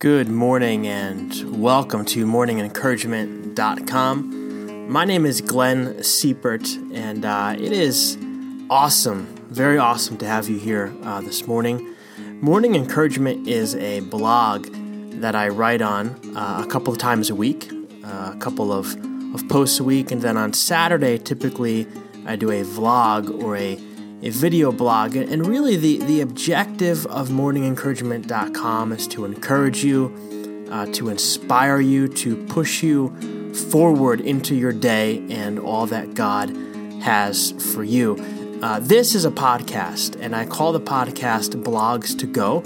Good morning and welcome to morningencouragement.com. My name is Glenn Siepert, and uh, it is awesome, very awesome to have you here uh, this morning. Morning Encouragement is a blog that I write on uh, a couple of times a week, uh, a couple of, of posts a week, and then on Saturday, typically, I do a vlog or a a video blog. And really, the, the objective of morningencouragement.com is to encourage you, uh, to inspire you, to push you forward into your day and all that God has for you. Uh, this is a podcast, and I call the podcast Blogs to Go.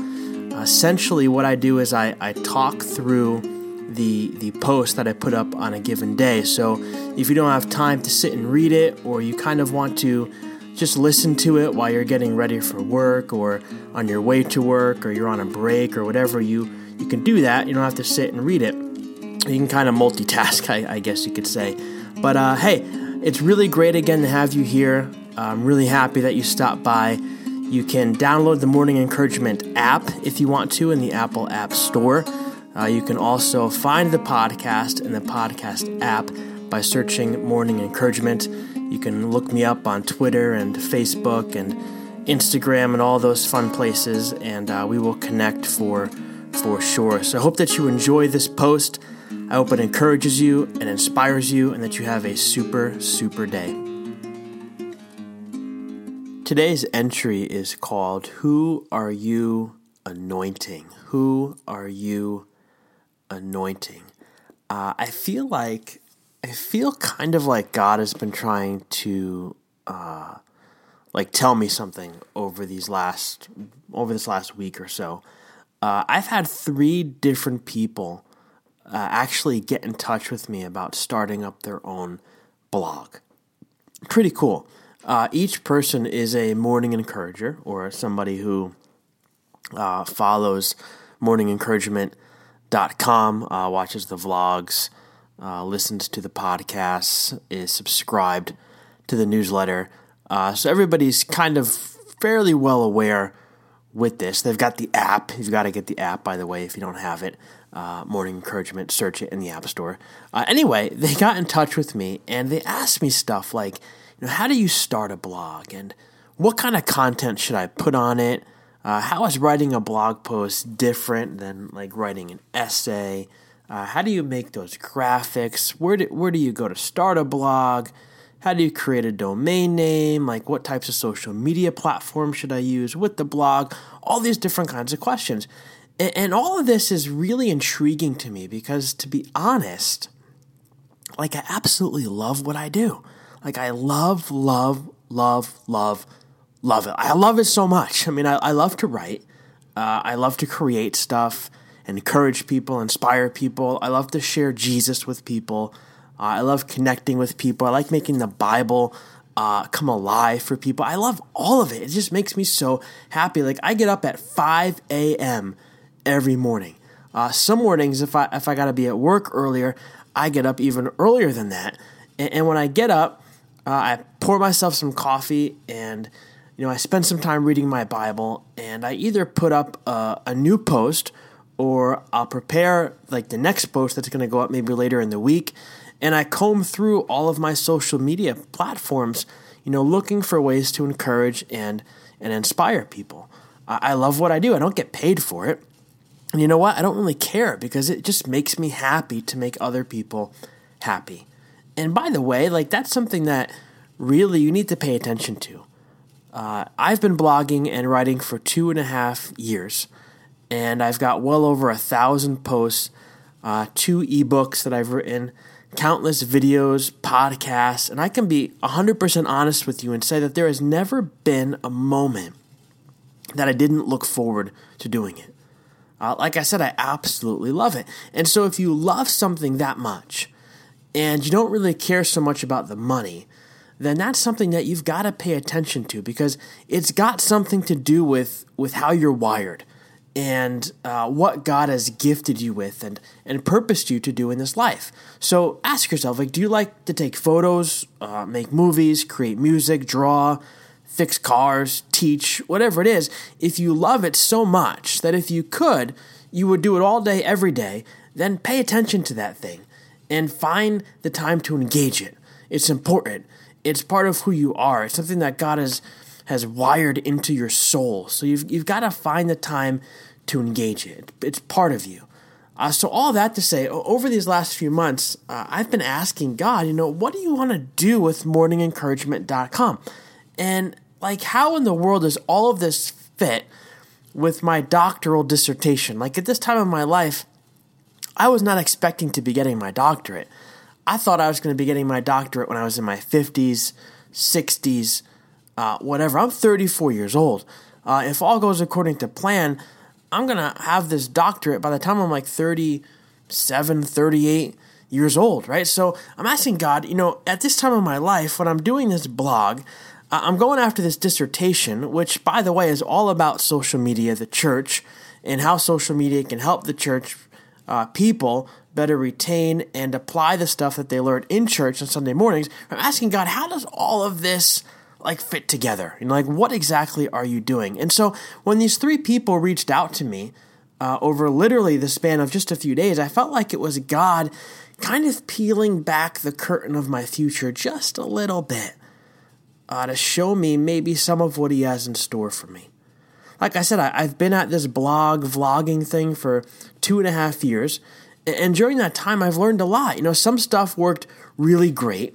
essentially, what I do is I, I talk through the the post that I put up on a given day. So if you don't have time to sit and read it, or you kind of want to just listen to it while you're getting ready for work or on your way to work or you're on a break or whatever you you can do that. You don't have to sit and read it. You can kind of multitask I, I guess you could say. But uh, hey it's really great again to have you here. I'm really happy that you stopped by. You can download the morning encouragement app if you want to in the apple app store. Uh, you can also find the podcast in the podcast app by searching morning encouragement you can look me up on Twitter and Facebook and Instagram and all those fun places, and uh, we will connect for for sure. So I hope that you enjoy this post. I hope it encourages you and inspires you, and that you have a super super day. Today's entry is called "Who Are You Anointing?" Who are you anointing? Uh, I feel like I feel kind of like God has been trying to uh, like tell me something over these last over this last week or so. Uh, I've had three different people uh, actually get in touch with me about starting up their own blog. Pretty cool. Uh, each person is a morning encourager or somebody who uh, follows morningencouragement.com, uh, watches the vlogs, uh, listens to the podcasts, is subscribed to the newsletter. Uh, so everybody's kind of fairly well aware with this. They've got the app. You've got to get the app, by the way, if you don't have it. Uh, Morning Encouragement, search it in the App Store. Uh, anyway, they got in touch with me and they asked me stuff like, you know, how do you start a blog and what kind of content should I put on it? Uh, how is writing a blog post different than like writing an essay? Uh, how do you make those graphics? Where do, where do you go to start a blog? How do you create a domain name? Like, what types of social media platforms should I use with the blog? All these different kinds of questions. And, and all of this is really intriguing to me because, to be honest, like, I absolutely love what I do. Like, I love, love, love, love, love it. I love it so much. I mean, I, I love to write, uh, I love to create stuff encourage people, inspire people. I love to share Jesus with people. Uh, I love connecting with people. I like making the Bible uh, come alive for people. I love all of it. It just makes me so happy. Like I get up at 5 a.m. every morning. Uh, some mornings, if I if I got to be at work earlier, I get up even earlier than that. And, and when I get up, uh, I pour myself some coffee and you know I spend some time reading my Bible. And I either put up a, a new post or I'll prepare like the next post that's going to go up maybe later in the week and I comb through all of my social media platforms, you know, looking for ways to encourage and and inspire people. I, I love what I do. I don't get paid for it. And you know what? I don't really care because it just makes me happy to make other people happy. And by the way, like that's something that really you need to pay attention to. Uh, I've been blogging and writing for two and a half years and I've got well over a thousand posts, uh, two ebooks that I've written, countless videos, podcasts, and I can be 100% honest with you and say that there has never been a moment that I didn't look forward to doing it. Uh, like I said, I absolutely love it. And so if you love something that much and you don't really care so much about the money, then that's something that you've got to pay attention to because it's got something to do with, with how you're wired and uh, what God has gifted you with and, and purposed you to do in this life. So ask yourself, like, do you like to take photos, uh, make movies, create music, draw, fix cars, teach, whatever it is? If you love it so much that if you could, you would do it all day, every day, then pay attention to that thing and find the time to engage it. It's important. It's part of who you are. It's something that God has has wired into your soul. So you've you've got to find the time to engage it. It's part of you. Uh, so all that to say, over these last few months, uh, I've been asking God, you know, what do you want to do with morningencouragement.com? And like, how in the world does all of this fit with my doctoral dissertation? Like at this time of my life, I was not expecting to be getting my doctorate. I thought I was going to be getting my doctorate when I was in my 50s, 60s, uh, whatever. I'm 34 years old. Uh, if all goes according to plan, I'm going to have this doctorate by the time I'm like 37, 38 years old, right? So I'm asking God, you know, at this time of my life, when I'm doing this blog, uh, I'm going after this dissertation, which, by the way, is all about social media, the church, and how social media can help the church uh, people better retain and apply the stuff that they learned in church on Sunday mornings. I'm asking God, how does all of this like fit together? Know, like what exactly are you doing? And so when these three people reached out to me uh, over literally the span of just a few days, I felt like it was God kind of peeling back the curtain of my future just a little bit uh, to show me maybe some of what He has in store for me. Like I said, I, I've been at this blog vlogging thing for two and a half years. And during that time, I've learned a lot. You know, some stuff worked really great.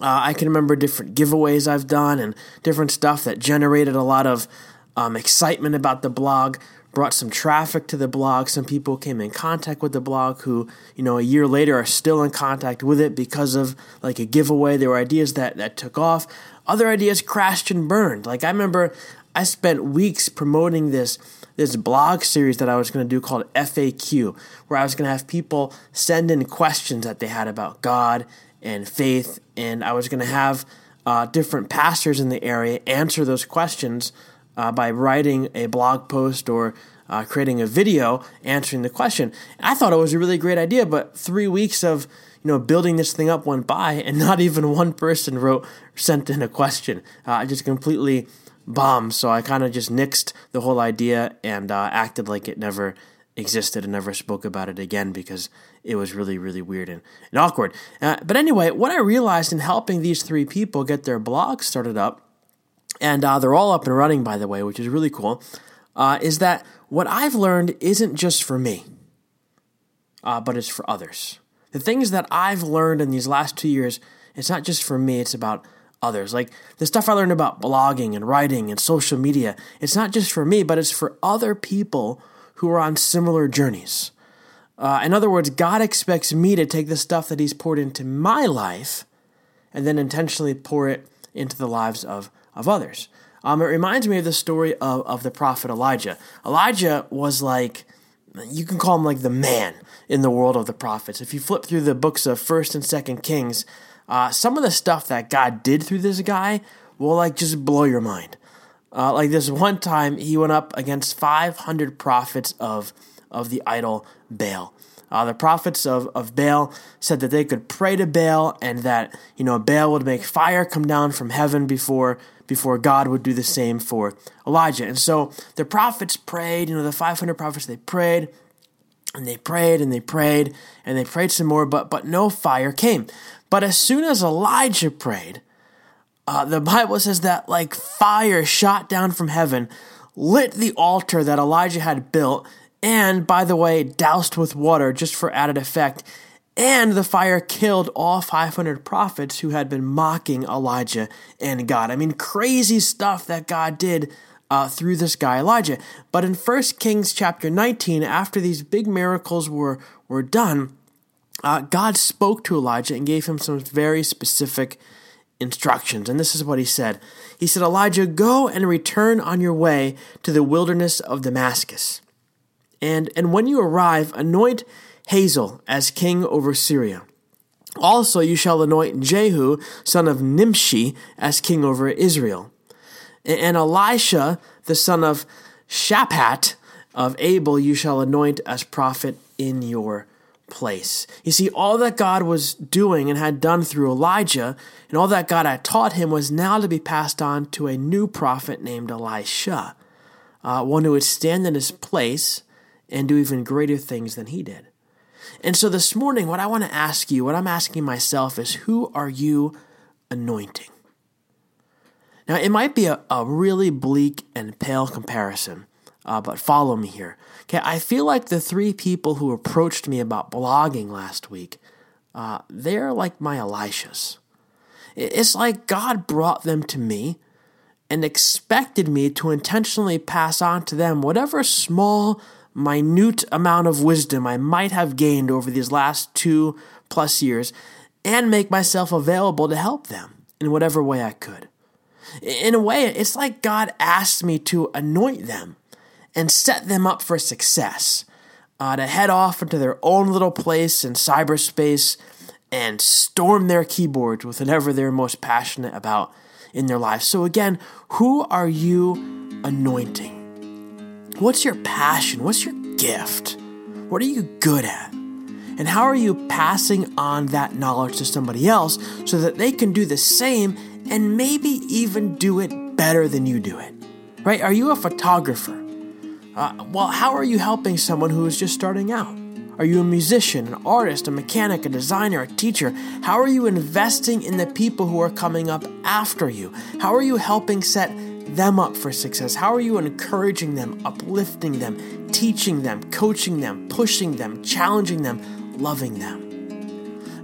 Uh, I can remember different giveaways I've done and different stuff that generated a lot of um, excitement about the blog, brought some traffic to the blog. Some people came in contact with the blog who, you know, a year later are still in contact with it because of like a giveaway. There were ideas that, that took off. Other ideas crashed and burned. Like I remember I spent weeks promoting this this blog series that I was going to do called FAQ, where I was going to have people send in questions that they had about God and faith, and I was going to have uh, different pastors in the area answer those questions uh, by writing a blog post or uh, creating a video answering the question. I thought it was a really great idea, but three weeks of you know building this thing up went by, and not even one person wrote sent in a question. Uh, I just completely bombed. So I kind of just nixed the whole idea and uh, acted like it never existed and never spoke about it again because it was really, really weird and, and awkward. Uh, but anyway, what I realized in helping these three people get their blogs started up, and uh, they're all up and running, by the way, which is really cool, uh, is that what I've learned isn't just for me, uh, but it's for others. The things that I've learned in these last two years, it's not just for me, it's about others. Like the stuff I learned about blogging and writing and social media, it's not just for me, but it's for other people who are on similar journeys. Uh, in other words, God expects me to take the stuff that He's poured into my life and then intentionally pour it into the lives of, of others. Um, it reminds me of the story of, of the prophet Elijah. Elijah was like, you can call him like the man in the world of the prophets. If you flip through the books of 1st and 2nd Kings, uh, some of the stuff that God did through this guy will like just blow your mind. Uh, like this one time, he went up against 500 prophets of of the idol Baal. Uh, the prophets of, of Baal said that they could pray to Baal and that you know Baal would make fire come down from heaven before before God would do the same for Elijah. And so the prophets prayed. You know the 500 prophets they prayed and they prayed and they prayed and they prayed some more, but but no fire came. But as soon as Elijah prayed, uh, the Bible says that like fire shot down from heaven, lit the altar that Elijah had built, and by the way, doused with water just for added effect. And the fire killed all 500 prophets who had been mocking Elijah and God. I mean, crazy stuff that God did uh, through this guy Elijah. But in 1 Kings chapter 19, after these big miracles were, were done, uh, God spoke to Elijah and gave him some very specific instructions. And this is what he said He said, Elijah, go and return on your way to the wilderness of Damascus. And, and when you arrive, anoint Hazael as king over Syria. Also, you shall anoint Jehu, son of Nimshi, as king over Israel. And Elisha, the son of Shaphat of Abel, you shall anoint as prophet in your place. You see, all that God was doing and had done through Elijah, and all that God had taught him was now to be passed on to a new prophet named Elisha, uh, one who would stand in his place and do even greater things than he did. And so this morning, what I want to ask you, what I'm asking myself is who are you anointing? Now, it might be a, a really bleak and pale comparison, uh, but follow me here. Okay, I feel like the three people who approached me about blogging last week, uh, they're like my Elishas. It's like God brought them to me and expected me to intentionally pass on to them whatever small, minute amount of wisdom I might have gained over these last two plus years and make myself available to help them in whatever way I could. In a way, it's like God asked me to anoint them and set them up for success, uh, to head off into their own little place in cyberspace and storm their keyboards with whatever they're most passionate about in their lives. So, again, who are you anointing? What's your passion? What's your gift? What are you good at? And how are you passing on that knowledge to somebody else so that they can do the same and maybe even do it better than you do it? Right? Are you a photographer? Uh, well, how are you helping someone who is just starting out? Are you a musician, an artist, a mechanic, a designer, a teacher? How are you investing in the people who are coming up after you? How are you helping set them up for success? How are you encouraging them, uplifting them, teaching them, coaching them, pushing them, challenging them, loving them?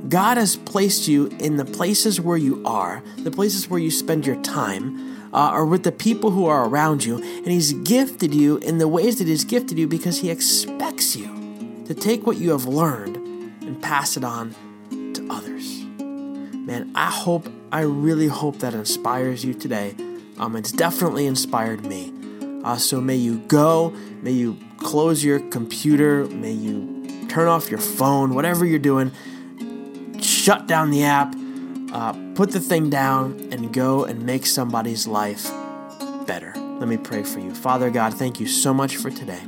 God has placed you in the places where you are, the places where you spend your time, uh, or with the people who are around you, and He's gifted you in the ways that He's gifted you because He expects you to take what you have learned and pass it on to others. Man, I hope, I really hope that inspires you today. Um, it's definitely inspired me. Uh, so may you go, may you close your computer, may you turn off your phone, whatever you're doing, shut down the app, uh, put the thing down, and go and make somebody's life better. Let me pray for you. Father God, thank you so much for today.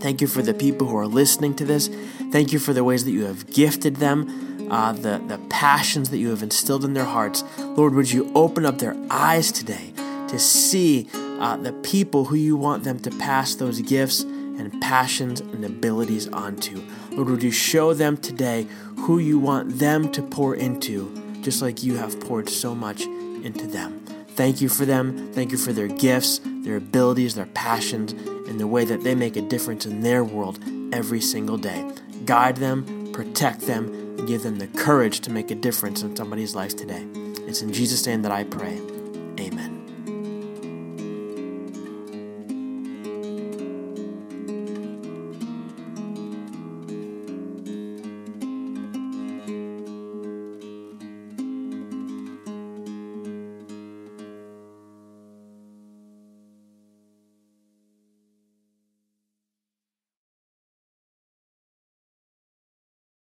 Thank you for the people who are listening to this. Thank you for the ways that you have gifted them, uh, the, the passions that you have instilled in their hearts. Lord, would you open up their eyes today to see uh, the people who you want them to pass those gifts and passions and abilities onto. Lord, would you show them today who you want them to pour into, just like you have poured so much into them. Thank you for them. Thank you for their gifts, their abilities, their passions, and the way that they make a difference in their world every single day. Guide them, protect them, and give them the courage to make a difference in somebody's life today. It's in Jesus' name that I pray.